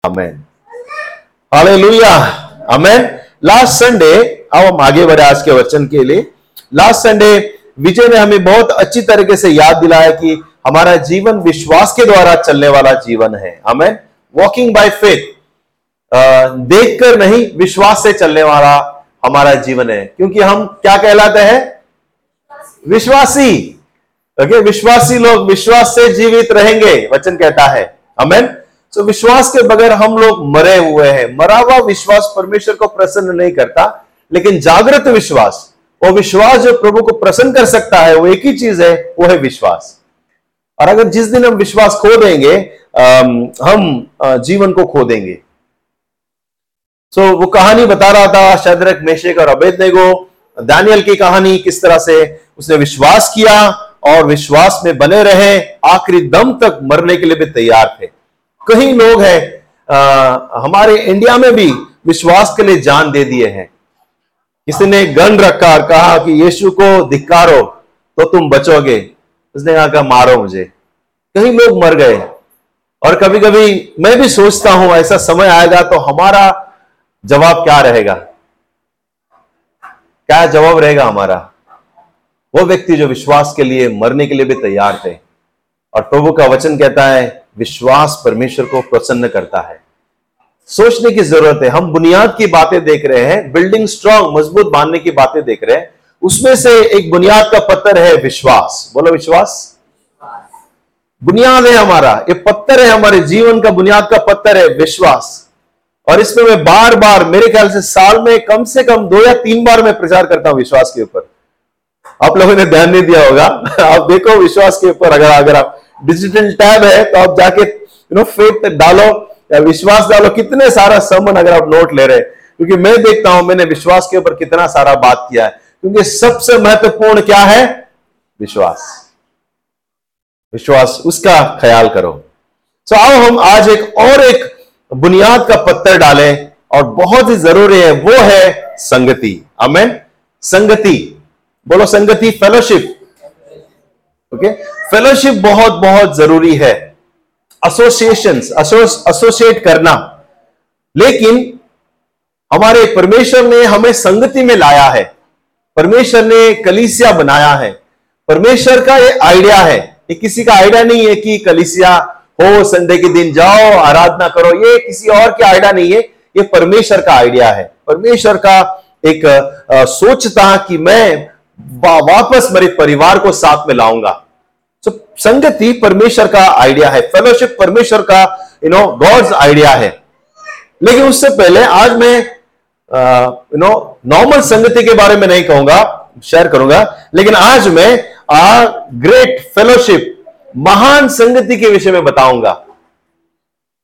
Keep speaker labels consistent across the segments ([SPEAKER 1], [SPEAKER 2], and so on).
[SPEAKER 1] Amen. Hallelujah. Amen. Last Sunday अब हम आगे बढ़े आज के वचन के लिए लास्ट संडे विजय ने हमें बहुत अच्छी तरीके से याद दिलाया कि हमारा जीवन विश्वास के द्वारा चलने वाला जीवन है अमेन वॉकिंग बाय फेथ देखकर नहीं विश्वास से चलने वाला हमारा जीवन है क्योंकि हम क्या कहलाते हैं विश्वासी ओके okay? विश्वासी लोग विश्वास से जीवित रहेंगे वचन कहता है अमेन सो विश्वास के बगैर हम लोग मरे हुए हैं मरा हुआ विश्वास परमेश्वर को प्रसन्न नहीं करता लेकिन जागृत विश्वास वो विश्वास जो प्रभु को प्रसन्न कर सकता है वो एक ही चीज है वो है विश्वास और अगर जिस दिन हम विश्वास खो देंगे हम जीवन को खो देंगे सो वो कहानी बता रहा था शदरक मेशेक और अबेद ने को दानियल की कहानी किस तरह से उसने विश्वास किया और विश्वास में बने रहे आखिरी दम तक मरने के लिए भी तैयार थे कई लोग हैं हमारे इंडिया में भी विश्वास के लिए जान दे दिए हैं किसी ने गन रखा और कहा कि यीशु को धिकारो तो तुम बचोगे उसने कहा कहा मारो मुझे कई लोग मर गए और कभी कभी मैं भी सोचता हूं ऐसा समय आएगा तो हमारा जवाब क्या रहेगा क्या जवाब रहेगा हमारा वो व्यक्ति जो विश्वास के लिए मरने के लिए भी तैयार थे और प्रभु का वचन कहता है विश्वास परमेश्वर को प्रसन्न करता है सोचने की जरूरत है हम बुनियाद की बातें देख रहे हैं बिल्डिंग स्ट्रांग मजबूत बांधने की बातें देख रहे हैं उसमें से एक बुनियाद का पत्थर है विश्वास बोलो विश्वास बुनियाद है हमारा ये पत्थर है हमारे जीवन का बुनियाद का पत्थर है विश्वास और इसमें मैं बार बार मेरे ख्याल से साल में कम से कम दो या तीन बार मैं प्रचार करता हूं विश्वास के ऊपर आप लोगों ने ध्यान नहीं दिया होगा आप देखो विश्वास के ऊपर अगर अगर आप डिजिटल टैब है तो आप जाके यू नो फेथ डालो या विश्वास डालो कितने सारा समन अगर आप नोट ले रहे हैं क्योंकि मैं देखता हूं मैंने विश्वास के ऊपर कितना सारा बात किया है क्योंकि सबसे महत्वपूर्ण क्या है विश्वास विश्वास उसका ख्याल करो सो आओ हम आज एक और एक बुनियाद का पत्थर डालें और बहुत ही जरूरी है वो है संगति अमेन संगति बोलो संगति फेलोशिप ओके फेलोशिप बहुत बहुत जरूरी है एसोसिएशन एसोसिएट करना लेकिन हमारे परमेश्वर ने हमें संगति में लाया है परमेश्वर ने कलिसिया बनाया है परमेश्वर का ये आइडिया है ये किसी का आइडिया नहीं है कि कलिसिया हो संडे के दिन जाओ आराधना करो ये किसी और के आइडिया नहीं है ये परमेश्वर का आइडिया है परमेश्वर का एक आ, सोचता कि मैं वापस मेरे परिवार को साथ में लाऊंगा so, संगति परमेश्वर का आइडिया है फेलोशिप परमेश्वर का यू नो गॉड्स आइडिया है लेकिन उससे पहले आज मैं यू नो नॉर्मल संगति के बारे में नहीं कहूंगा शेयर करूंगा लेकिन आज मैं आ ग्रेट फेलोशिप महान संगति के विषय में बताऊंगा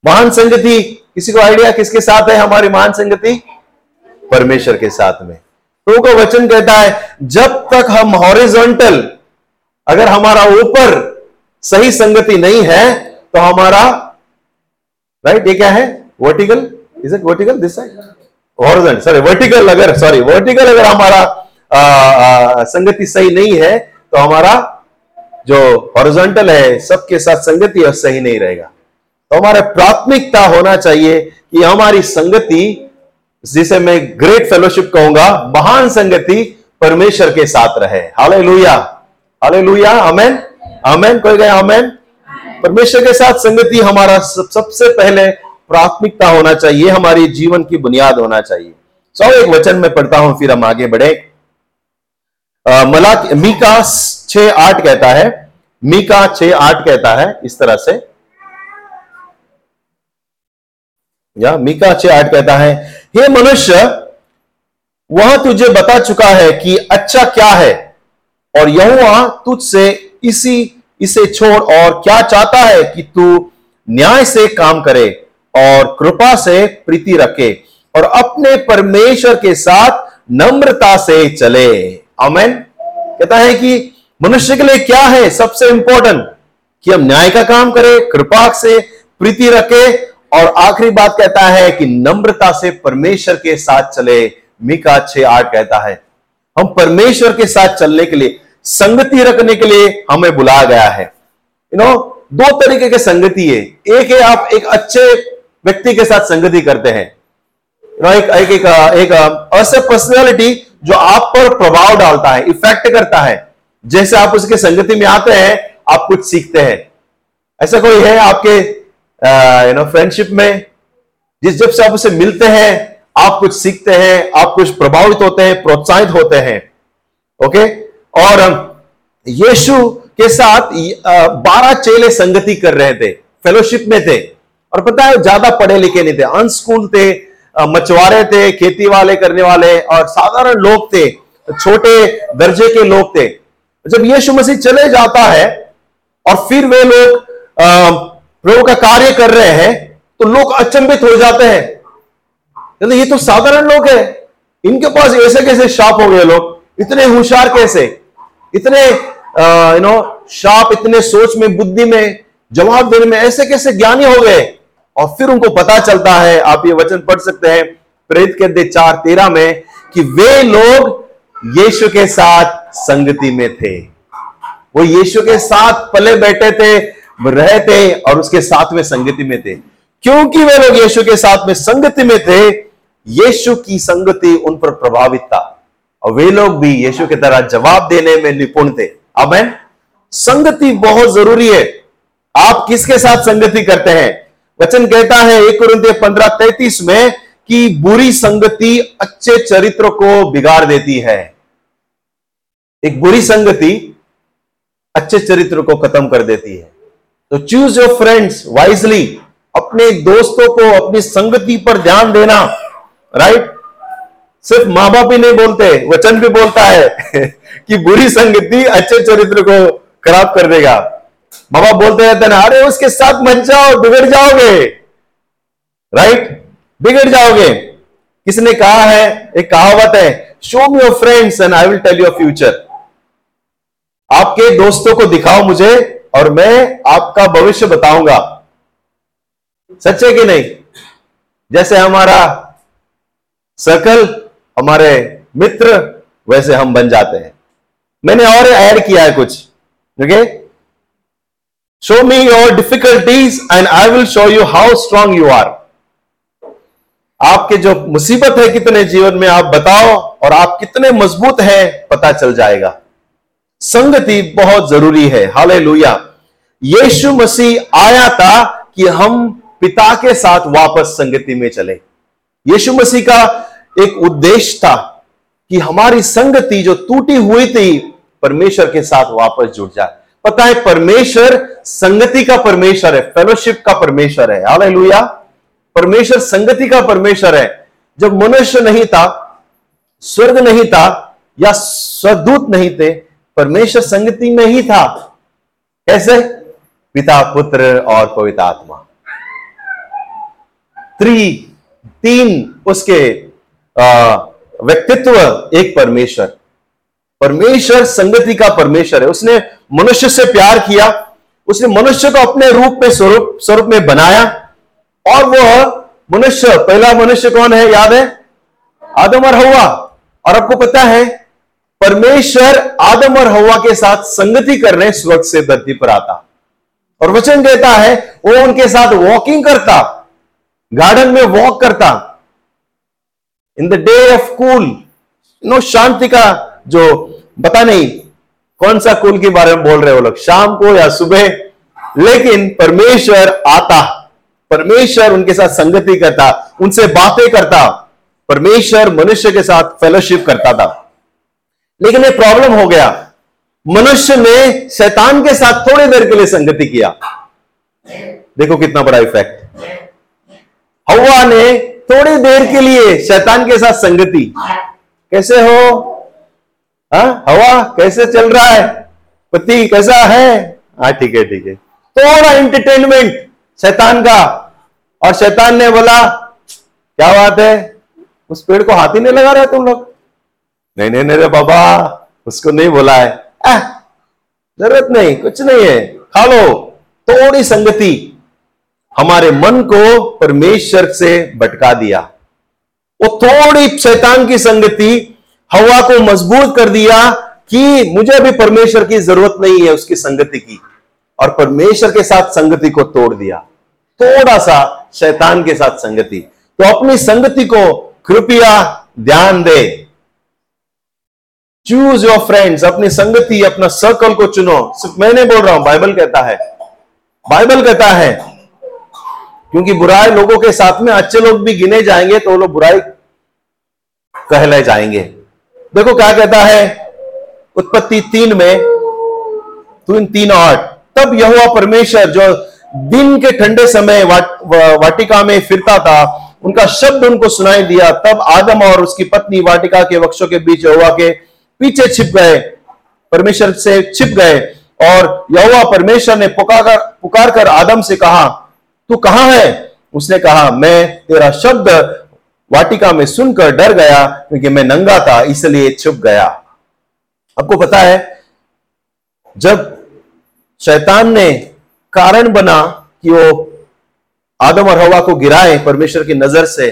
[SPEAKER 1] महान संगति किसी को आइडिया किसके साथ है हमारी महान संगति परमेश्वर के साथ में प्रभु का वचन कहता है जब तक हम हॉरिजॉन्टल अगर हमारा ऊपर सही संगति नहीं है तो हमारा राइट ये क्या है vertical is it vertical this side horizontal sorry vertical अगर सॉरी वर्टिकल अगर हमारा आ, आ, संगति सही नहीं है तो हमारा जो हॉरिजॉन्टल है सबके साथ संगति और सही नहीं रहेगा तो हमारा प्राथमिकता होना चाहिए कि हमारी संगति जिसे मैं ग्रेट फेलोशिप कहूंगा महान संगति परमेश्वर के साथ रहे हाले लुया हाले लुया अमेन अमेन कोई गया अमेन परमेश्वर के साथ संगति हमारा सब, सबसे पहले प्राथमिकता होना चाहिए हमारी जीवन की बुनियाद होना चाहिए सौ एक वचन में पढ़ता हूं फिर हम आगे बढ़े मला मीका छ आठ कहता है मीका छ आठ कहता है इस तरह से या मीका छ आठ कहता है हे मनुष्य वह तुझे बता चुका है कि अच्छा क्या है और यहुआ तुझसे इसी इसे छोड़ और क्या चाहता है कि तू न्याय से काम करे और कृपा से प्रीति रखे और अपने परमेश्वर के साथ नम्रता से चले अमेन कहता है कि मनुष्य के लिए क्या है सबसे इंपॉर्टेंट कि हम न्याय का काम करें कृपा से प्रीति रखे और आखिरी बात कहता है कि नम्रता से परमेश्वर के साथ चले मिका छे आठ कहता है हम परमेश्वर के साथ चलने के लिए संगति रखने के लिए हमें बुलाया गया है यू नो दो तरीके के संगति है एक है आप एक अच्छे व्यक्ति के साथ संगति करते हैं नो एक एक एक, एक ऐसे पर्सनैलिटी जो आप पर प्रभाव डालता है इफेक्ट करता है जैसे आप उसके संगति में आते हैं आप कुछ सीखते हैं ऐसा कोई है आपके यू नो फ्रेंडशिप में जिस जब से आप उसे मिलते हैं आप कुछ सीखते हैं आप कुछ प्रभावित होते हैं प्रोत्साहित होते हैं ओके और um, यीशु के साथ बारह चेले संगति कर रहे थे फेलोशिप में थे और पता है ज्यादा पढ़े लिखे नहीं थे अनस्कूल थे मछुआरे थे खेती वाले करने वाले और साधारण लोग थे छोटे दर्जे के लोग थे जब यीशु मसीह चले जाता है और फिर वे लोग प्रभु का कार्य कर रहे हैं तो लोग अचंभित हो जाते हैं ये तो साधारण लोग हैं इनके पास ऐसे कैसे शाप हो गए लोग इतने होशियार कैसे इतने यू नो शाप इतने सोच में बुद्धि में जवाब देने में ऐसे कैसे ज्ञानी हो गए और फिर उनको पता चलता है आप ये वचन पढ़ सकते हैं प्रेरित कर दे चार तेरह में कि वे लोग यीशु के साथ संगति में थे वो यीशु के साथ पले बैठे थे रहे थे और उसके साथ में संगति में थे क्योंकि वे लोग यीशु के साथ में संगति में थे यीशु की संगति उन पर प्रभावित था और वे लोग भी यीशु की तरह जवाब देने में निपुण थे अब संगति बहुत जरूरी है आप किसके साथ संगति करते हैं वचन कहता है एक पंद्रह तैतीस में कि बुरी संगति अच्छे चरित्र को बिगाड़ देती है एक बुरी संगति अच्छे चरित्र को खत्म कर देती है तो चूज योर फ्रेंड्स वाइजली अपने दोस्तों को अपनी संगति पर ध्यान देना राइट सिर्फ मां बाप ही नहीं बोलते वचन भी बोलता है कि बुरी संगति अच्छे चरित्र को खराब कर देगा माँ बाप बोलते रहते ना अरे उसके साथ मन जाओ बिगड़ जाओगे राइट बिगड़ जाओगे किसने कहा है एक कहावत है show me your friends and I will tell your future आपके दोस्तों को दिखाओ मुझे और मैं आपका भविष्य बताऊंगा सच्चे कि नहीं जैसे हमारा सर्कल हमारे मित्र वैसे हम बन जाते हैं मैंने और ऐड किया है कुछ okay show me your difficulties and I will show you how strong you are आपके जो मुसीबत है कितने जीवन में आप बताओ और आप कितने मजबूत हैं पता चल जाएगा संगति बहुत जरूरी है हाले यीशु मसीह आया था कि हम पिता के साथ वापस संगति में चले यीशु मसीह का एक उद्देश्य था कि हमारी संगति जो टूटी हुई थी परमेश्वर के साथ वापस जुड़ जाए पता है परमेश्वर संगति का परमेश्वर है फेलोशिप का परमेश्वर है हाले परमेश्वर संगति का परमेश्वर है जब मनुष्य नहीं था स्वर्ग नहीं था या स्वदूत नहीं थे परमेश्वर संगति में ही था कैसे पिता पुत्र और पवित्र आत्मा त्री तीन उसके व्यक्तित्व एक परमेश्वर परमेश्वर संगति का परमेश्वर है उसने मनुष्य से प्यार किया उसने मनुष्य को अपने रूप में स्वरूप स्वरूप में बनाया और वह मनुष्य पहला मनुष्य कौन है याद है आदम और हवा और आपको पता है परमेश्वर आदम और हवा के साथ संगति करने स्वर्ग से धरती पर आता और वचन देता है वो उनके साथ वॉकिंग करता गार्डन में वॉक करता in the day of cool no शांति का जो पता नहीं कौन सा कूल के बारे में बोल रहे हो लोग शाम को या सुबह लेकिन परमेश्वर आता परमेश्वर उनके साथ संगति करता उनसे बातें करता परमेश्वर मनुष्य के साथ फेलोशिप करता था लेकिन ये प्रॉब्लम हो गया मनुष्य ने शैतान के साथ थोड़ी देर के लिए संगति किया देखो कितना बड़ा इफेक्ट हवा ने थोड़ी देर के लिए शैतान के साथ संगति कैसे हो हवा हाँ? कैसे चल रहा है पति कैसा है हाँ ठीक है ठीक है थोड़ा एंटरटेनमेंट शैतान का और शैतान ने बोला क्या बात है उस पेड़ को हाथी नहीं लगा रहे तुम लोग नहीं नहीं नहीं बाबा उसको नहीं बोला है जरूरत नहीं कुछ नहीं है खा लो थोड़ी संगति हमारे मन को परमेश्वर से भटका दिया वो थोड़ी शैतान की संगति हवा को मजबूत कर दिया कि मुझे भी परमेश्वर की जरूरत नहीं है उसकी संगति की और परमेश्वर के साथ संगति को तोड़ दिया थोड़ा सा शैतान के साथ संगति तो अपनी संगति को कृपया ध्यान दे चूज योर फ्रेंड्स अपनी संगति अपना सर्कल को चुनो सिर्फ मैं नहीं बोल रहा हूं बाइबल कहता है बाइबल कहता है क्योंकि बुराई लोगों के साथ में अच्छे लोग भी गिने जाएंगे तो लोग बुराई कहले जाएंगे देखो क्या कहता है उत्पत्ति तीन में तीन तो तीन आठ तब यह परमेश्वर जो दिन के ठंडे समय वाट, वाटिका में फिरता था उनका शब्द उनको सुनाई दिया तब आदम और उसकी पत्नी वाटिका के वक्षों के बीच हुआ के पीछे छिप गए परमेश्वर से छिप गए और यहोवा परमेश्वर ने पुकार पुकार कर आदम से कहा तू कहां है उसने कहा मैं तेरा शब्द वाटिका में सुनकर डर गया क्योंकि मैं नंगा था इसलिए छुप गया आपको पता है जब शैतान ने कारण बना कि वो आदम और हवा को गिराए परमेश्वर की नजर से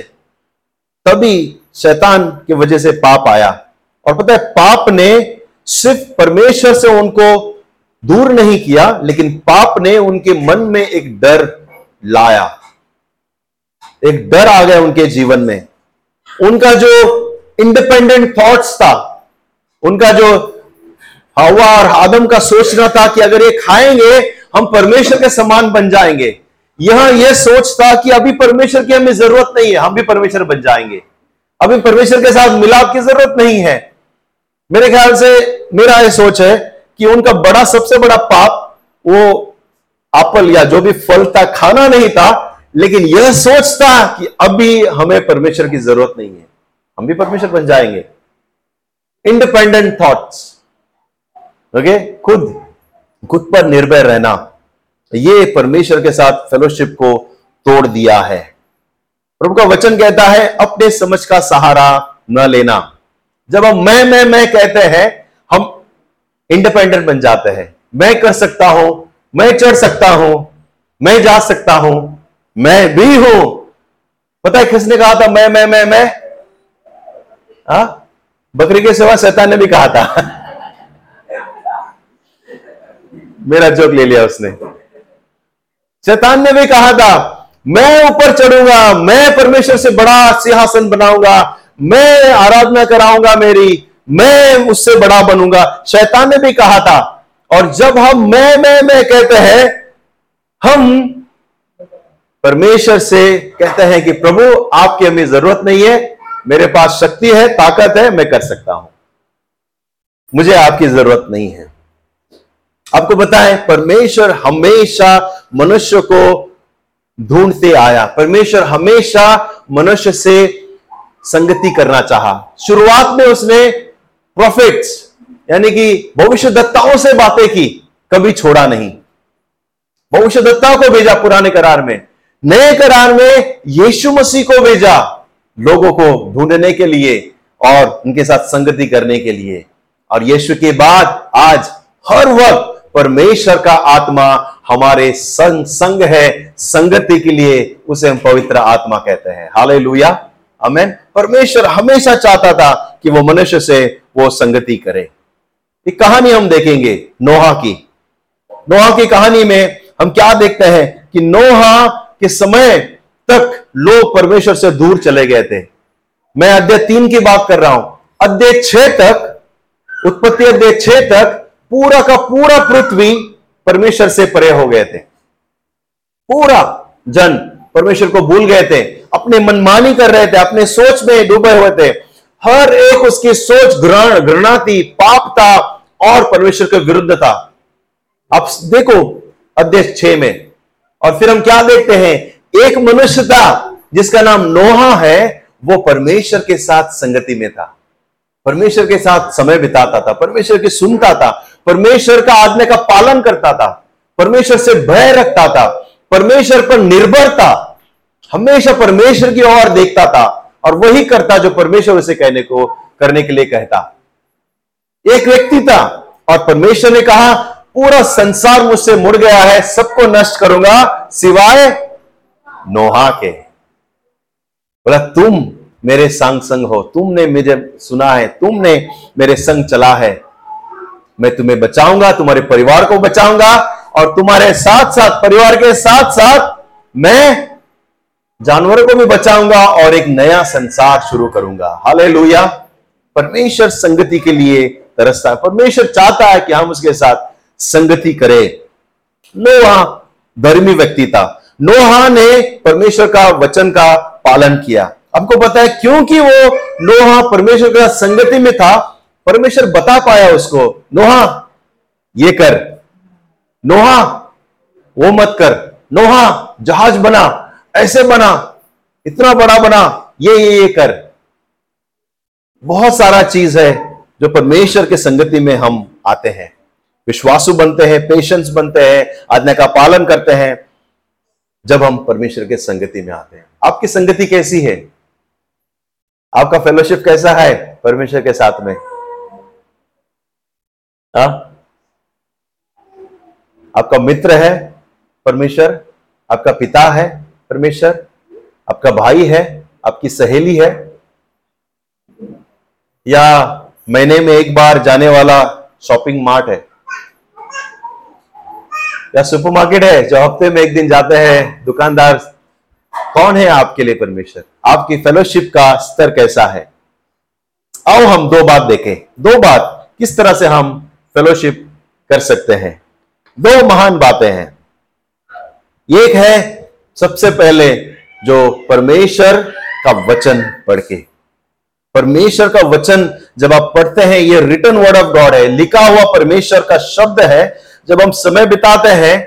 [SPEAKER 1] तभी शैतान की वजह से पाप आया और पता है पाप ने सिर्फ परमेश्वर से उनको दूर नहीं किया लेकिन पाप ने उनके मन में एक डर लाया एक डर आ गया उनके जीवन में उनका जो इंडिपेंडेंट थॉट्स था उनका जो हवा और आदम का सोचना था कि अगर ये खाएंगे हम परमेश्वर के समान बन जाएंगे यह यह सोच था कि अभी परमेश्वर की हमें जरूरत नहीं है हम भी परमेश्वर बन जाएंगे अभी परमेश्वर के साथ मिलाप की जरूरत नहीं है मेरे ख्याल से मेरा यह सोच है कि उनका बड़ा सबसे बड़ा पाप वो एप्पल या जो भी फल था खाना नहीं था लेकिन यह सोचता कि अभी हमें परमेश्वर की जरूरत नहीं है हम भी परमेश्वर बन जाएंगे इंडिपेंडेंट थॉट्स ओके खुद खुद पर निर्भय रहना ये परमेश्वर के साथ फेलोशिप को तोड़ दिया है प्रभु का वचन कहता है अपने समझ का सहारा न लेना जब हम मैं मैं मैं कहते हैं हम इंडिपेंडेंट बन जाते हैं मैं कर सकता हूं मैं चढ़ सकता हूं मैं जा सकता हूं मैं भी हूं पता है किसने कहा था मैं मैं मैं मैं आ? हाँ? बकरी के सिवा शैतान ने भी कहा था मेरा जोक ले लिया उसने शैतान ने भी कहा था मैं ऊपर चढ़ूंगा मैं परमेश्वर से बड़ा सिंहासन बनाऊंगा मैं आराधना कराऊंगा मेरी मैं उससे बड़ा बनूंगा शैतान ने भी कहा था और जब हम मैं मैं मैं कहते हैं हम परमेश्वर से कहते हैं कि प्रभु आपकी हमें जरूरत नहीं है मेरे पास शक्ति है ताकत है मैं कर सकता हूं मुझे आपकी जरूरत नहीं है आपको बताएं परमेश्वर हमेशा मनुष्य को ढूंढते आया परमेश्वर हमेशा मनुष्य से संगति करना चाहा शुरुआत में उसने प्रोफेट्स यानी कि भविष्य दत्ताओं से बातें की कभी छोड़ा नहीं भविष्य दत्ताओं को भेजा पुराने करार में नए करार में यीशु मसीह को भेजा लोगों को ढूंढने के लिए और उनके साथ संगति करने के लिए और यीशु के बाद आज हर वक्त परमेश्वर का आत्मा हमारे संग संग है संगति के लिए उसे हम पवित्र आत्मा कहते हैं हाले लुया हमें परमेश्वर हमेशा चाहता था कि वो मनुष्य से वो संगति करे एक कहानी हम देखेंगे नोहा की नोहा की कहानी में हम क्या देखते हैं कि नोहा के समय तक लोग परमेश्वर से दूर चले गए थे मैं अध्याय तीन की बात कर रहा हूं अध्याय छह तक उत्पत्ति अध्याय छह तक पूरा का पूरा पृथ्वी परमेश्वर से परे हो गए थे पूरा जन परमेश्वर को भूल गए थे अपने मनमानी कर रहे थे अपने सोच में डूबे हुए थे हर एक उसकी सोच ग्रहण घृणा थी पाप था और परमेश्वर के विरुद्ध था अब देखो अध्यक्ष छे में और फिर हम क्या देखते हैं एक मनुष्य था जिसका नाम नोहा है वो परमेश्वर के साथ संगति में था परमेश्वर के साथ समय बिताता था परमेश्वर की सुनता था परमेश्वर का आज्ञा का पालन करता था परमेश्वर से भय रखता था परमेश्वर पर निर्भर था हमेशा परमेश्वर की ओर देखता था और वही करता जो परमेश्वर उसे कहने को करने के लिए कहता एक व्यक्ति था और परमेश्वर ने कहा पूरा संसार मुझसे मुड़ गया है सबको नष्ट करूंगा सिवाय नोहा के बोला तुम मेरे संग संग हो तुमने मुझे सुना है तुमने मेरे संग चला है मैं तुम्हें बचाऊंगा तुम्हारे परिवार को बचाऊंगा और तुम्हारे साथ साथ परिवार के साथ साथ मैं जानवरों को भी बचाऊंगा और एक नया संसार शुरू करूंगा हाले परमेश्वर संगति के लिए तरसता है परमेश्वर चाहता है कि हम उसके साथ संगति करें नोहा धर्मी व्यक्ति था नोहा ने परमेश्वर का वचन का पालन किया आपको पता है क्योंकि वो नोहा परमेश्वर के साथ संगति में था परमेश्वर बता पाया उसको नोहा ये कर नोहा वो मत कर नोहा जहाज बना ऐसे बना इतना बड़ा बना ये ये ये कर बहुत सारा चीज है जो परमेश्वर के संगति में हम आते हैं विश्वासु बनते हैं पेशेंस बनते हैं आज्ञा का पालन करते हैं जब हम परमेश्वर के संगति में आते हैं आपकी संगति कैसी है आपका फेलोशिप कैसा है परमेश्वर के साथ में हा? आपका मित्र है परमेश्वर आपका पिता है परमेश्वर आपका भाई है आपकी सहेली है या महीने में एक बार जाने वाला शॉपिंग मार्ट है या सुपरमार्केट है जो हफ्ते में एक दिन जाते हैं दुकानदार कौन है आपके लिए परमेश्वर आपकी फेलोशिप का स्तर कैसा है आओ हम दो बात देखें दो बात किस तरह से हम फेलोशिप कर सकते हैं दो महान बातें हैं एक है सबसे पहले जो परमेश्वर का वचन पढ़ के परमेश्वर का वचन जब आप पढ़ते हैं ये रिटर्न वर्ड ऑफ गॉड है लिखा हुआ परमेश्वर का शब्द है जब हम समय बिताते हैं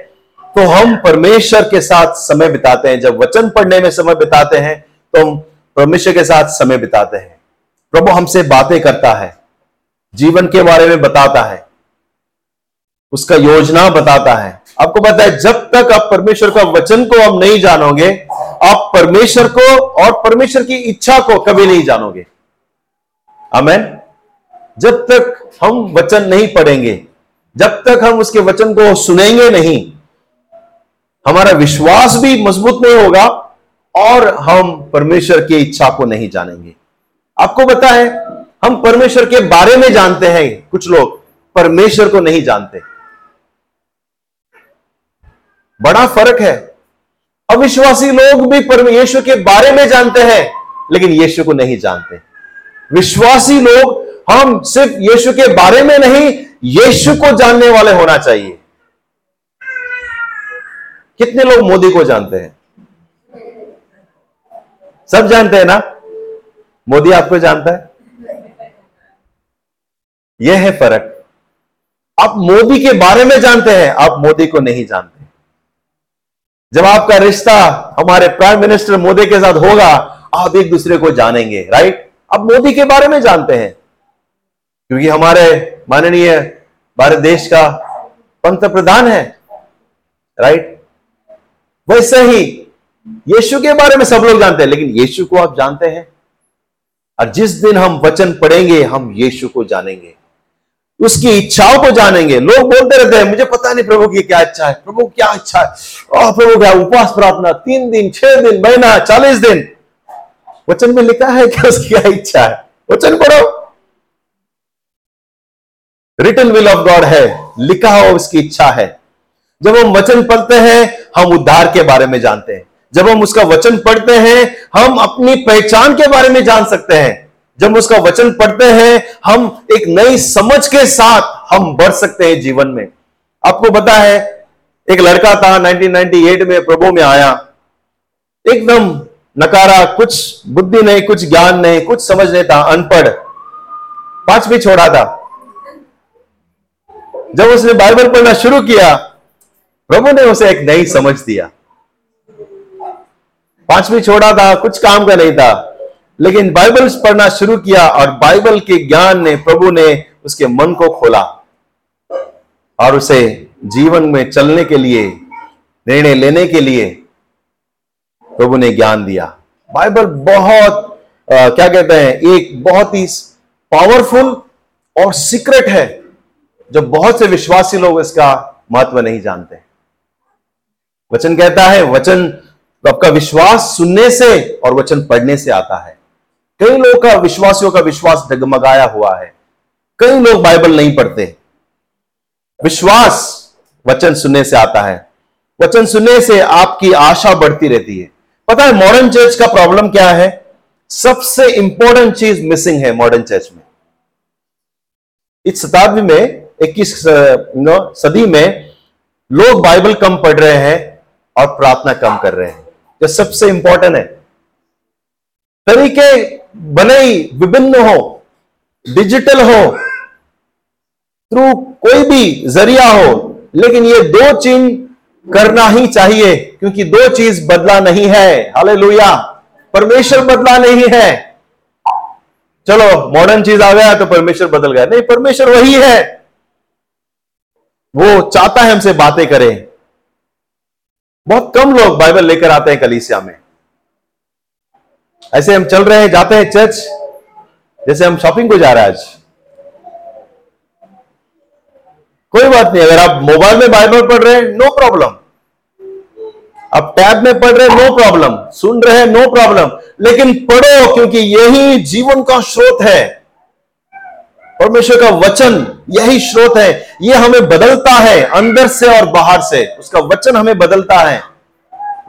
[SPEAKER 1] तो हम परमेश्वर के साथ समय बिताते हैं जब वचन पढ़ने में समय बिताते हैं तो हम परमेश्वर के साथ समय बिताते हैं प्रभु हमसे बातें करता है जीवन के बारे में बताता है उसका योजना बताता है आपको पता है जब तक आप परमेश्वर का वचन को हम नहीं जानोगे आप परमेश्वर को और परमेश्वर की इच्छा को कभी नहीं जानोगे अमेन जब तक हम वचन नहीं पढ़ेंगे जब तक हम उसके वचन को सुनेंगे नहीं हमारा विश्वास भी मजबूत नहीं होगा और हम परमेश्वर की इच्छा को नहीं जानेंगे आपको पता है हम परमेश्वर के बारे में जानते हैं कुछ लोग परमेश्वर को नहीं जानते बड़ा फर्क है अविश्वासी लोग भी परमेश्वर के बारे में जानते हैं लेकिन यीशु को नहीं जानते विश्वासी लोग हम सिर्फ यीशु के बारे में नहीं यीशु को जानने वाले होना चाहिए कितने लोग मोदी को जानते हैं सब जानते हैं ना मोदी आपको जानता है यह है फर्क आप मोदी के बारे में जानते हैं आप मोदी को नहीं जानते जब आपका रिश्ता हमारे प्राइम मिनिस्टर मोदी के साथ होगा आप एक दूसरे को जानेंगे राइट आप मोदी के बारे में जानते हैं क्योंकि हमारे माननीय भारत देश का पंत प्रधान है राइट वैसे ही यीशु के बारे में सब लोग जानते हैं लेकिन यीशु को आप जानते हैं और जिस दिन हम वचन पढ़ेंगे हम यीशु को जानेंगे उसकी इच्छाओं को जानेंगे लोग बोलते रहते हैं मुझे पता नहीं प्रभु की क्या इच्छा है प्रभु क्या इच्छा है और प्रभु क्या उपवास प्रार्थना तीन दिन छह दिन महीना चालीस दिन वचन में लिखा है कि उसकी क्या इच्छा है वचन पढ़ो रिटर्न विल ऑफ गॉड है लिखा हो उसकी इच्छा है जब हम वचन पढ़ते हैं हम उद्धार के बारे में जानते हैं जब हम उसका वचन पढ़ते हैं हम अपनी पहचान के बारे में जान सकते हैं जब उसका वचन पढ़ते हैं हम एक नई समझ के साथ हम बढ़ सकते हैं जीवन में आपको पता है एक लड़का था 1998 में प्रभु में आया एकदम नकारा कुछ बुद्धि नहीं कुछ ज्ञान नहीं कुछ समझ नहीं था अनपढ़ पांचवी छोड़ा था जब उसने बाइबल पढ़ना शुरू किया प्रभु ने उसे एक नई समझ दिया पांचवी छोड़ा था कुछ काम का नहीं था लेकिन बाइबल पढ़ना शुरू किया और बाइबल के ज्ञान ने प्रभु ने उसके मन को खोला और उसे जीवन में चलने के लिए निर्णय लेने के लिए प्रभु ने ज्ञान दिया बाइबल बहुत आ, क्या कहते हैं एक बहुत ही पावरफुल और सीक्रेट है जो बहुत से विश्वासी लोग इसका महत्व नहीं जानते वचन कहता है वचन आपका विश्वास सुनने से और वचन पढ़ने से आता है कई लोग का विश्वासियों का विश्वास डगमगाया हुआ है कई लोग बाइबल नहीं पढ़ते विश्वास वचन सुनने से आता है वचन सुनने से आपकी आशा बढ़ती रहती है पता है मॉडर्न चर्च का प्रॉब्लम क्या है सबसे इंपॉर्टेंट चीज मिसिंग है मॉडर्न चर्च में इस शताब्दी में इक्कीस सदी में लोग बाइबल कम पढ़ रहे हैं और प्रार्थना कम कर रहे हैं यह सबसे इंपॉर्टेंट है तरीके भले ही विभिन्न हो डिजिटल हो थ्रू कोई भी जरिया हो लेकिन ये दो चीज करना ही चाहिए क्योंकि दो चीज बदला नहीं है हाले परमेश्वर बदला नहीं है चलो मॉडर्न चीज आ गया तो परमेश्वर बदल गया नहीं परमेश्वर वही है वो चाहता है हमसे बातें करें बहुत कम लोग बाइबल लेकर आते हैं कलीसिया में ऐसे हम चल रहे हैं जाते हैं चर्च जैसे हम शॉपिंग को जा रहे हैं आज कोई बात नहीं अगर आप मोबाइल में बाइबल पढ़ रहे हैं नो प्रॉब्लम आप टैब में पढ़ रहे हैं नो प्रॉब्लम सुन रहे हैं नो प्रॉब्लम लेकिन पढ़ो क्योंकि यही जीवन का स्रोत है परमेश्वर का वचन यही स्रोत है यह हमें बदलता है अंदर से और बाहर से उसका वचन हमें बदलता है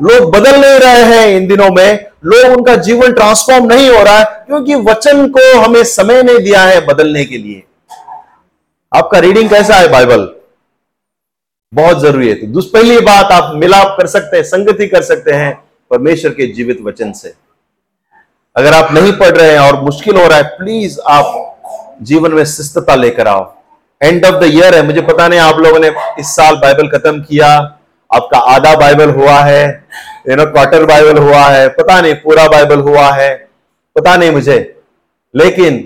[SPEAKER 1] लोग बदल नहीं रहे हैं इन दिनों में लोग उनका जीवन ट्रांसफॉर्म नहीं हो रहा है क्योंकि वचन को हमें समय नहीं दिया है बदलने के लिए आपका रीडिंग कैसा है बाइबल बहुत जरूरी है तो पहली बात आप मिलाप कर सकते हैं संगति कर सकते हैं परमेश्वर के जीवित वचन से अगर आप नहीं पढ़ रहे हैं और मुश्किल हो रहा है प्लीज आप जीवन में शिस्तता लेकर आओ एंड ऑफ द ईयर है मुझे पता नहीं आप लोगों ने इस साल बाइबल खत्म किया आपका आधा बाइबल हुआ है यू नो क्वार्टर बाइबल हुआ है पता नहीं पूरा बाइबल हुआ है पता नहीं मुझे लेकिन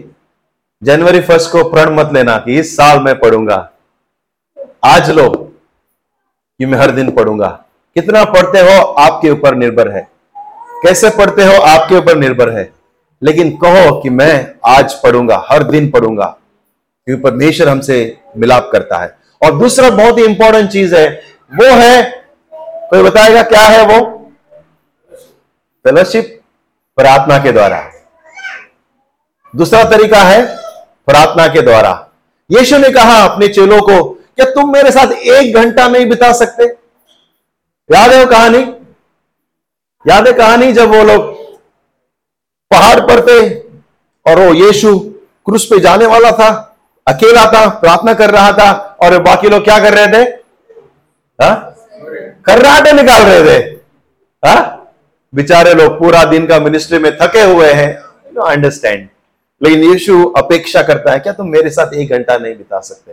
[SPEAKER 1] जनवरी फर्स्ट को प्रण मत लेना कि इस साल मैं पढ़ूंगा आज लो कि मैं हर दिन पढ़ूंगा कितना पढ़ते हो आपके ऊपर निर्भर है कैसे पढ़ते हो आपके ऊपर निर्भर है लेकिन कहो कि मैं आज पढ़ूंगा हर दिन पढ़ूंगा क्योंकि परमेश्वर हमसे मिलाप करता है और दूसरा बहुत ही इंपॉर्टेंट चीज है वो है कोई बताएगा क्या है वो फेलोशिप प्रार्थना के द्वारा दूसरा तरीका है प्रार्थना के द्वारा यीशु ने कहा अपने चेलों को क्या तुम मेरे साथ एक घंटा में ही बिता सकते याद है वो कहानी याद है कहानी जब वो लोग पहाड़ पर थे और वो यीशु क्रूस पे जाने वाला था अकेला था प्रार्थना कर रहा था और बाकी लोग क्या कर रहे थे हा? कर्राटे निकाल रहे थे हा? बेचारे लोग पूरा दिन का मिनिस्ट्री में थके हुए हैं अंडरस्टैंड लेकिन यीशु अपेक्षा करता है क्या तुम मेरे साथ एक घंटा नहीं बिता सकते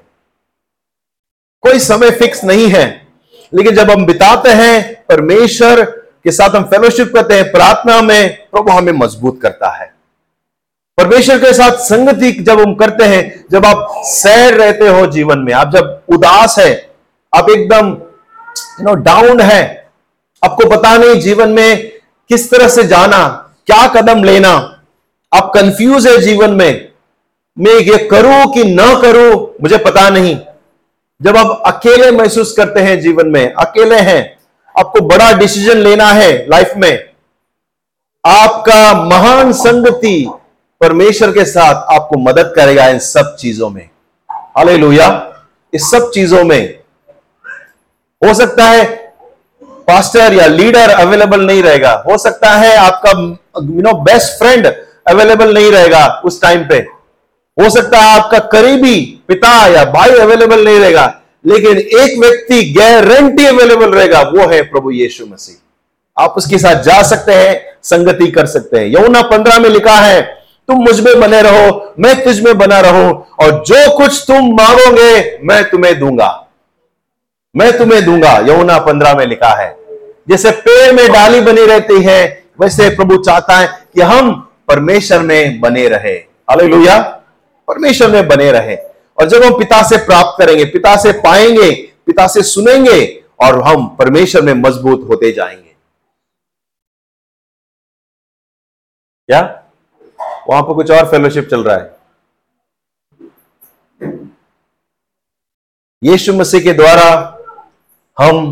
[SPEAKER 1] कोई समय फिक्स नहीं है लेकिन जब हम बिताते हैं परमेश्वर के साथ हम फेलोशिप करते हैं प्रार्थना में प्रभु हमें मजबूत करता है परमेश्वर के साथ संगति जब हम करते हैं जब आप सैर रहते हो जीवन में आप जब उदास है आप एकदम यू नो डाउन है आपको पता नहीं जीवन में किस तरह से जाना क्या कदम लेना आप कंफ्यूज है जीवन में मैं ये करूं कि ना करूं मुझे पता नहीं जब आप अकेले महसूस करते हैं जीवन में अकेले हैं आपको बड़ा डिसीजन लेना है लाइफ में आपका महान संगति परमेश्वर के साथ आपको मदद करेगा इन सब चीजों में हाल इस सब चीजों में हो सकता है पास्टर या लीडर अवेलेबल नहीं रहेगा हो सकता है आपका you know best friend available नहीं रहेगा उस टाइम पे हो सकता है आपका करीबी पिता या भाई अवेलेबल नहीं रहेगा लेकिन एक व्यक्ति गारंटी अवेलेबल रहेगा वो है प्रभु यीशु मसीह आप उसके साथ जा सकते हैं संगति कर सकते हैं यमुना पंद्रह में लिखा है तुम मुझ में बने रहो मैं तुझ में बना रहो और जो कुछ तुम मांगोगे मैं तुम्हें दूंगा मैं तुम्हें दूंगा यमुना पंद्रह में लिखा है जैसे पेड़ में डाली बनी रहती है वैसे प्रभु चाहता है कि हम परमेश्वर में बने रहे हालेलुया परमेश्वर में बने रहे और जब हम पिता से प्राप्त करेंगे पिता से पाएंगे पिता से सुनेंगे और हम परमेश्वर में मजबूत होते जाएंगे क्या वहां पर कुछ और फेलोशिप चल रहा है यीशु मसीह के द्वारा हम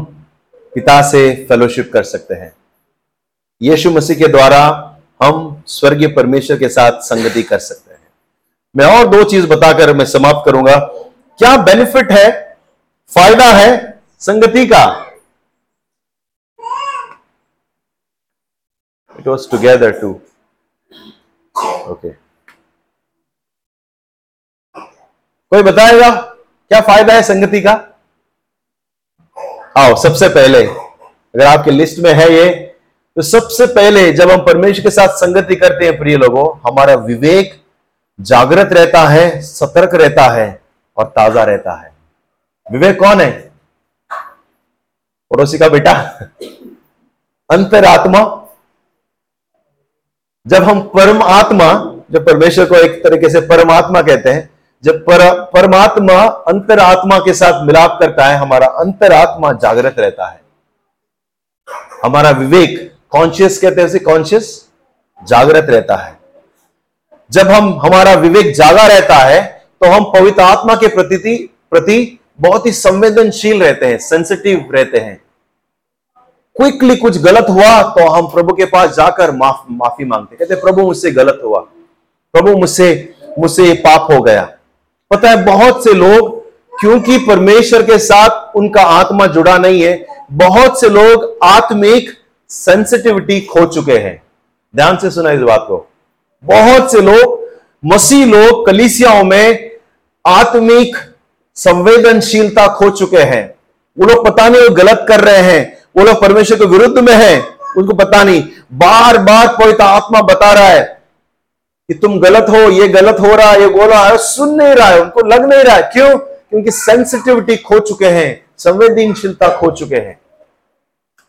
[SPEAKER 1] पिता से फेलोशिप कर सकते हैं यीशु मसीह के द्वारा हम स्वर्गीय परमेश्वर के साथ संगति कर सकते हैं मैं और दो चीज बताकर मैं समाप्त करूंगा क्या बेनिफिट है फायदा है संगति का it was together to okay कोई बताएगा क्या फायदा है संगति का आओ सबसे पहले अगर आपकी लिस्ट में है ये तो सबसे पहले जब हम परमेश्वर के साथ संगति करते हैं प्रिय लोगों हमारा विवेक जागृत रहता है सतर्क रहता है और ताजा रहता है विवेक कौन है पड़ोसी का बेटा अंतरात्मा जब हम परम आत्मा जो परमेश्वर को एक तरीके से परमात्मा कहते हैं जब पर, परमात्मा अंतरात्मा के साथ मिलाप करता है हमारा अंतरात्मा जागृत रहता है हमारा विवेक कॉन्शियस कहते हैं उसे कॉन्शियस जागृत रहता है जब हम हमारा विवेक जागा रहता है तो हम पवित्र आत्मा के प्रति प्रति बहुत ही संवेदनशील रहते हैं सेंसिटिव रहते हैं क्विकली कुछ गलत हुआ तो हम प्रभु के पास जाकर माफ, माफी मांगते कहते प्रभु मुझसे गलत हुआ प्रभु मुझसे मुझसे पाप हो गया पता है बहुत से लोग क्योंकि परमेश्वर के साथ उनका आत्मा जुड़ा नहीं है बहुत से लोग आत्मिक सेंसिटिविटी खो चुके हैं ध्यान से सुना इस बात को बहुत से लोग मसीह लोग कलिसियाओं में आत्मिक संवेदनशीलता खो चुके हैं वो लोग पता नहीं वो गलत कर रहे हैं वो लोग परमेश्वर के विरुद्ध में हैं उनको पता नहीं बार बार पवित्र आत्मा बता रहा है कि तुम गलत हो ये गलत हो रहा है ये बोला है सुन नहीं रहा है उनको लग नहीं रहा है क्यों क्योंकि सेंसिटिविटी खो चुके हैं संवेदनशीलता खो चुके हैं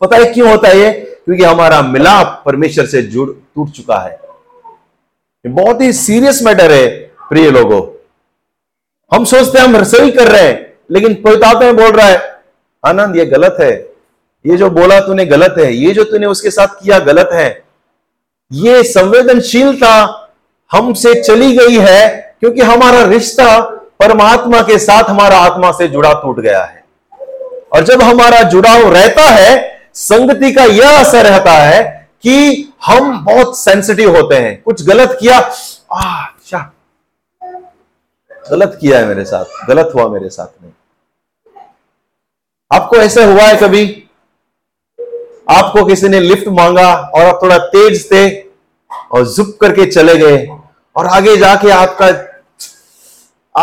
[SPEAKER 1] पता है क्यों होता है ये क्योंकि हमारा मिलाप परमेश्वर से जुड़ टूट चुका है ये बहुत ही सीरियस मैटर है प्रिय लोगों हम सोचते हैं हम रसोई कर रहे हैं लेकिन पवितात्मा में बोल रहा है आनंद ये गलत है ये जो बोला तूने गलत है ये जो तूने उसके साथ किया गलत है ये संवेदनशीलता हमसे चली गई है क्योंकि हमारा रिश्ता परमात्मा के साथ हमारा आत्मा से जुड़ा टूट गया है और जब हमारा जुड़ाव रहता है संगति का यह असर रहता है कि हम बहुत सेंसिटिव होते हैं कुछ गलत किया अच्छा गलत किया है मेरे साथ गलत हुआ मेरे साथ में आपको ऐसा हुआ है कभी आपको किसी ने लिफ्ट मांगा और आप थोड़ा तेज थे और झुक करके चले गए और आगे जाके आपका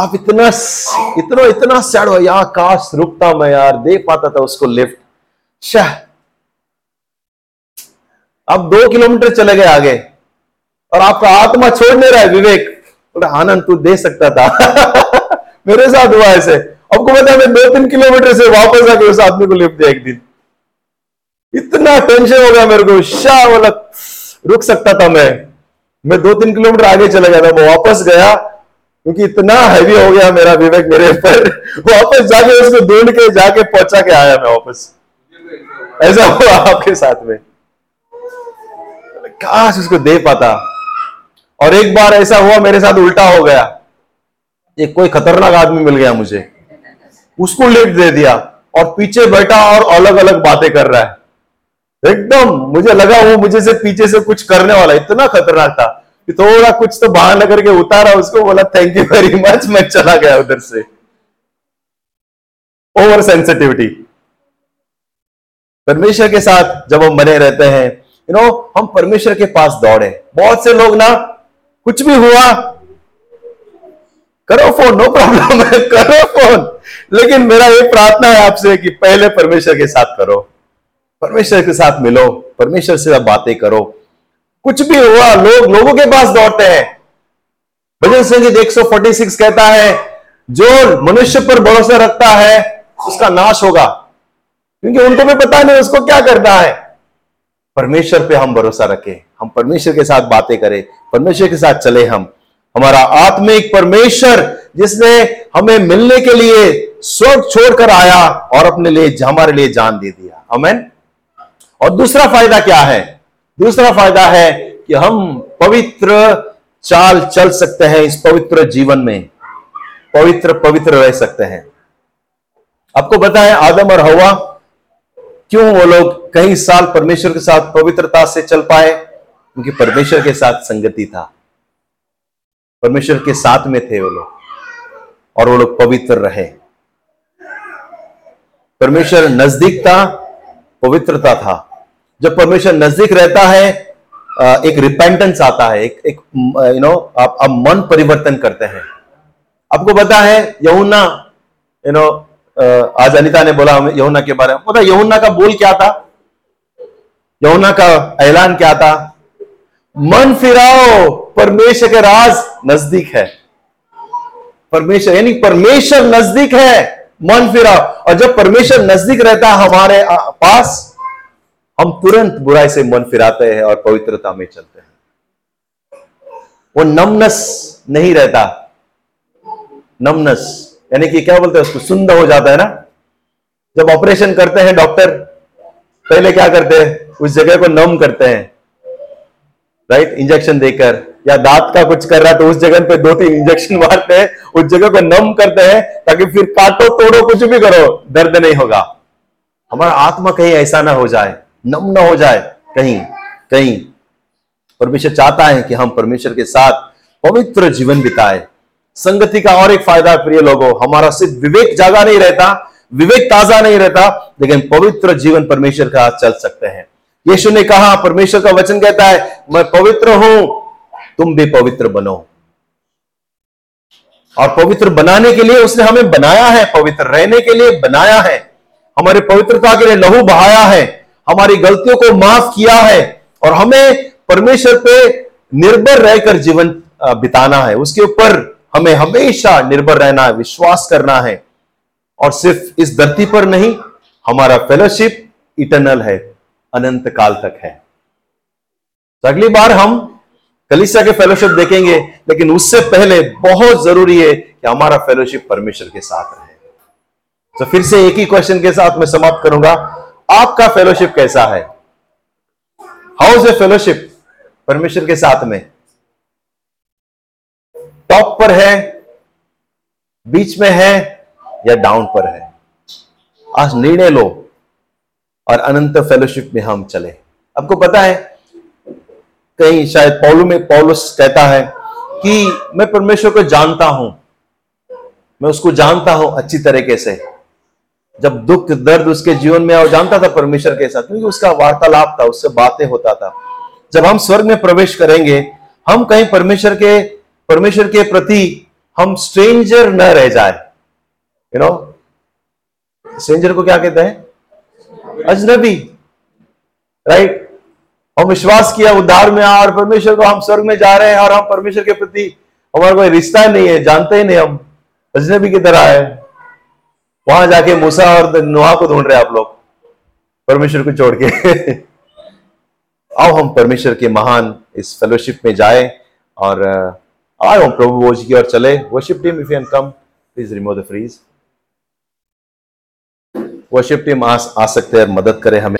[SPEAKER 1] आप इतना इतना इतना सैड हो यार काश रुकता मैं यार दे पाता था उसको लिफ्ट शह आप दो किलोमीटर चले गए आगे और आपका आत्मा छोड़ नहीं रहा है विवेक बोला आनंद तू दे सकता था मेरे साथ हुआ ऐसे आपको पता है मैं दो तीन किलोमीटर से वापस आके उस आदमी को लिफ्ट दिया एक दिन इतना टेंशन हो गया मेरे को शाह बोला रुक सकता था मैं मैं दो तीन किलोमीटर आगे चला गया था मैं वापस गया क्योंकि इतना हैवी हो गया मेरा विवेक मेरे पर वापस जाके उसको ढूंढ के जाके पहुंचा के आया मैं वापस ऐसा हुआ आपके साथ में काश उसको दे पाता और एक बार ऐसा हुआ मेरे साथ उल्टा हो गया एक कोई खतरनाक आदमी मिल गया मुझे उसको लिफ्ट दे दिया और पीछे बैठा और अलग अलग बातें कर रहा है एकदम मुझे लगा वो मुझे से पीछे से कुछ करने वाला इतना खतरनाक था थोड़ा कुछ तो बाहर बहाना करके उतारा उसको बोला थैंक यू वेरी मच मैं चला गया उधर से ओवर सेंसिटिविटी परमेश्वर के साथ जब हम बने रहते हैं यू नो हम परमेश्वर के पास दौड़े बहुत से लोग ना कुछ भी हुआ करो फोन नो प्रॉब्लम है करो फोन लेकिन मेरा ये प्रार्थना है आपसे कि पहले परमेश्वर के साथ करो परमेश्वर के साथ मिलो परमेश्वर से आप बातें करो कुछ भी हुआ लोग लोगों के पास दौड़ते हैं भजन सिंह जी एक कहता है जो मनुष्य पर भरोसा रखता है उसका नाश होगा क्योंकि उनको भी पता नहीं उसको क्या करना है परमेश्वर पे हम भरोसा रखें हम परमेश्वर के साथ बातें करें परमेश्वर के साथ चले हम हमारा आत्मिक परमेश्वर जिसने हमें मिलने के लिए स्वर्ग छोड़कर आया और अपने लिए हमारे लिए जान दे दिया अमेन और दूसरा फायदा क्या है दूसरा फायदा है कि हम पवित्र चाल चल सकते हैं इस पवित्र जीवन में पवित्र पवित्र रह सकते हैं आपको बताएं आदम और हवा क्यों वो लोग कई साल परमेश्वर के साथ पवित्रता से चल पाए क्योंकि परमेश्वर के साथ संगति था परमेश्वर के साथ में थे वो लोग और वो लोग पवित्र रहे परमेश्वर नजदीक था पवित्रता था जब परमेश्वर नजदीक रहता है एक रिपेंटेंस आता है एक एक यू नो आप अब मन परिवर्तन करते हैं आपको पता है यमुना यू नो आज अनिता ने बोला हमें यमुना के बारे में पता यमुना का बोल क्या था यमुना का ऐलान क्या था मन फिराओ परमेश्वर के राज नजदीक है परमेश्वर यानी परमेश्वर नजदीक है मन फिराओ और जब परमेश्वर नजदीक रहता है हमारे पास हम तुरंत बुराई से मन फिराते हैं और पवित्रता में चलते हैं वो नमनस नहीं रहता नमनस यानी कि क्या बोलते हैं उसको सुंदर हो जाता है ना जब ऑपरेशन करते हैं डॉक्टर पहले क्या करते हैं उस जगह को नम करते हैं राइट इंजेक्शन देकर या दांत का कुछ कर रहा है तो उस जगह पे दो तीन इंजेक्शन मारते हैं उस जगह को नम करते हैं ताकि फिर काटो तोड़ो कुछ भी करो दर्द नहीं होगा हमारा आत्मा कहीं ऐसा ना हो जाए नम न हो जाए कहीं कहीं परमेश्वर चाहता है कि हम परमेश्वर के साथ पवित्र जीवन बिताए संगति का और एक फायदा प्रिय लोगों हमारा सिर्फ विवेक जागा नहीं रहता विवेक ताजा नहीं रहता लेकिन पवित्र जीवन परमेश्वर का चल सकते हैं यीशु ने कहा परमेश्वर का वचन कहता है मैं पवित्र हूं तुम भी पवित्र बनो और पवित्र बनाने के लिए उसने हमें बनाया है पवित्र रहने के लिए बनाया है हमारे पवित्रता के लिए लहू बहाया है हमारी गलतियों को माफ किया है और हमें परमेश्वर पे निर्भर रहकर जीवन बिताना है उसके ऊपर हमें हमेशा निर्भर रहना है विश्वास करना है और सिर्फ इस धरती पर नहीं हमारा फेलोशिप इटर्नल है अनंत काल तक है तो अगली बार हम कलिसिया के फेलोशिप देखेंगे लेकिन उससे पहले बहुत जरूरी है कि हमारा फेलोशिप परमेश्वर के साथ रहे तो फिर से एक ही क्वेश्चन के साथ मैं समाप्त करूंगा आपका फेलोशिप कैसा है हाउ इज ए फेलोशिप परमेश्वर के साथ में टॉप पर है बीच में है या डाउन पर है आज निर्णय लो और अनंत फेलोशिप में हम चले आपको पता है कहीं शायद पौलू में पौलुस कहता है कि मैं परमेश्वर को जानता हूं मैं उसको जानता हूं अच्छी तरीके से जब दुख दर्द उसके जीवन में और जानता था परमेश्वर के साथ क्योंकि उसका वार्तालाप था उससे बातें होता था जब हम स्वर्ग में प्रवेश करेंगे हम कहीं परमेश्वर के परमेश्वर के प्रति हम स्ट्रेंजर न रह जाए यू नो स्ट्रेंजर को क्या कहते हैं अजनबी राइट हम विश्वास किया उद्धार में आ और परमेश्वर को हम स्वर्ग में जा रहे हैं और हम परमेश्वर के प्रति हमारा कोई रिश्ता नहीं है जानते ही नहीं हम अजनबी की तरह है वहां जाके मूसा और नुहा को ढूंढ रहे आप लोग परमेश्वर को छोड़ के आओ हम परमेश्वर के महान इस फेलोशिप में जाए और आओ हम प्रभु बोझ की और चले worship team if you come please remove the freeze worship team आ, सकते हैं मदद करे हमें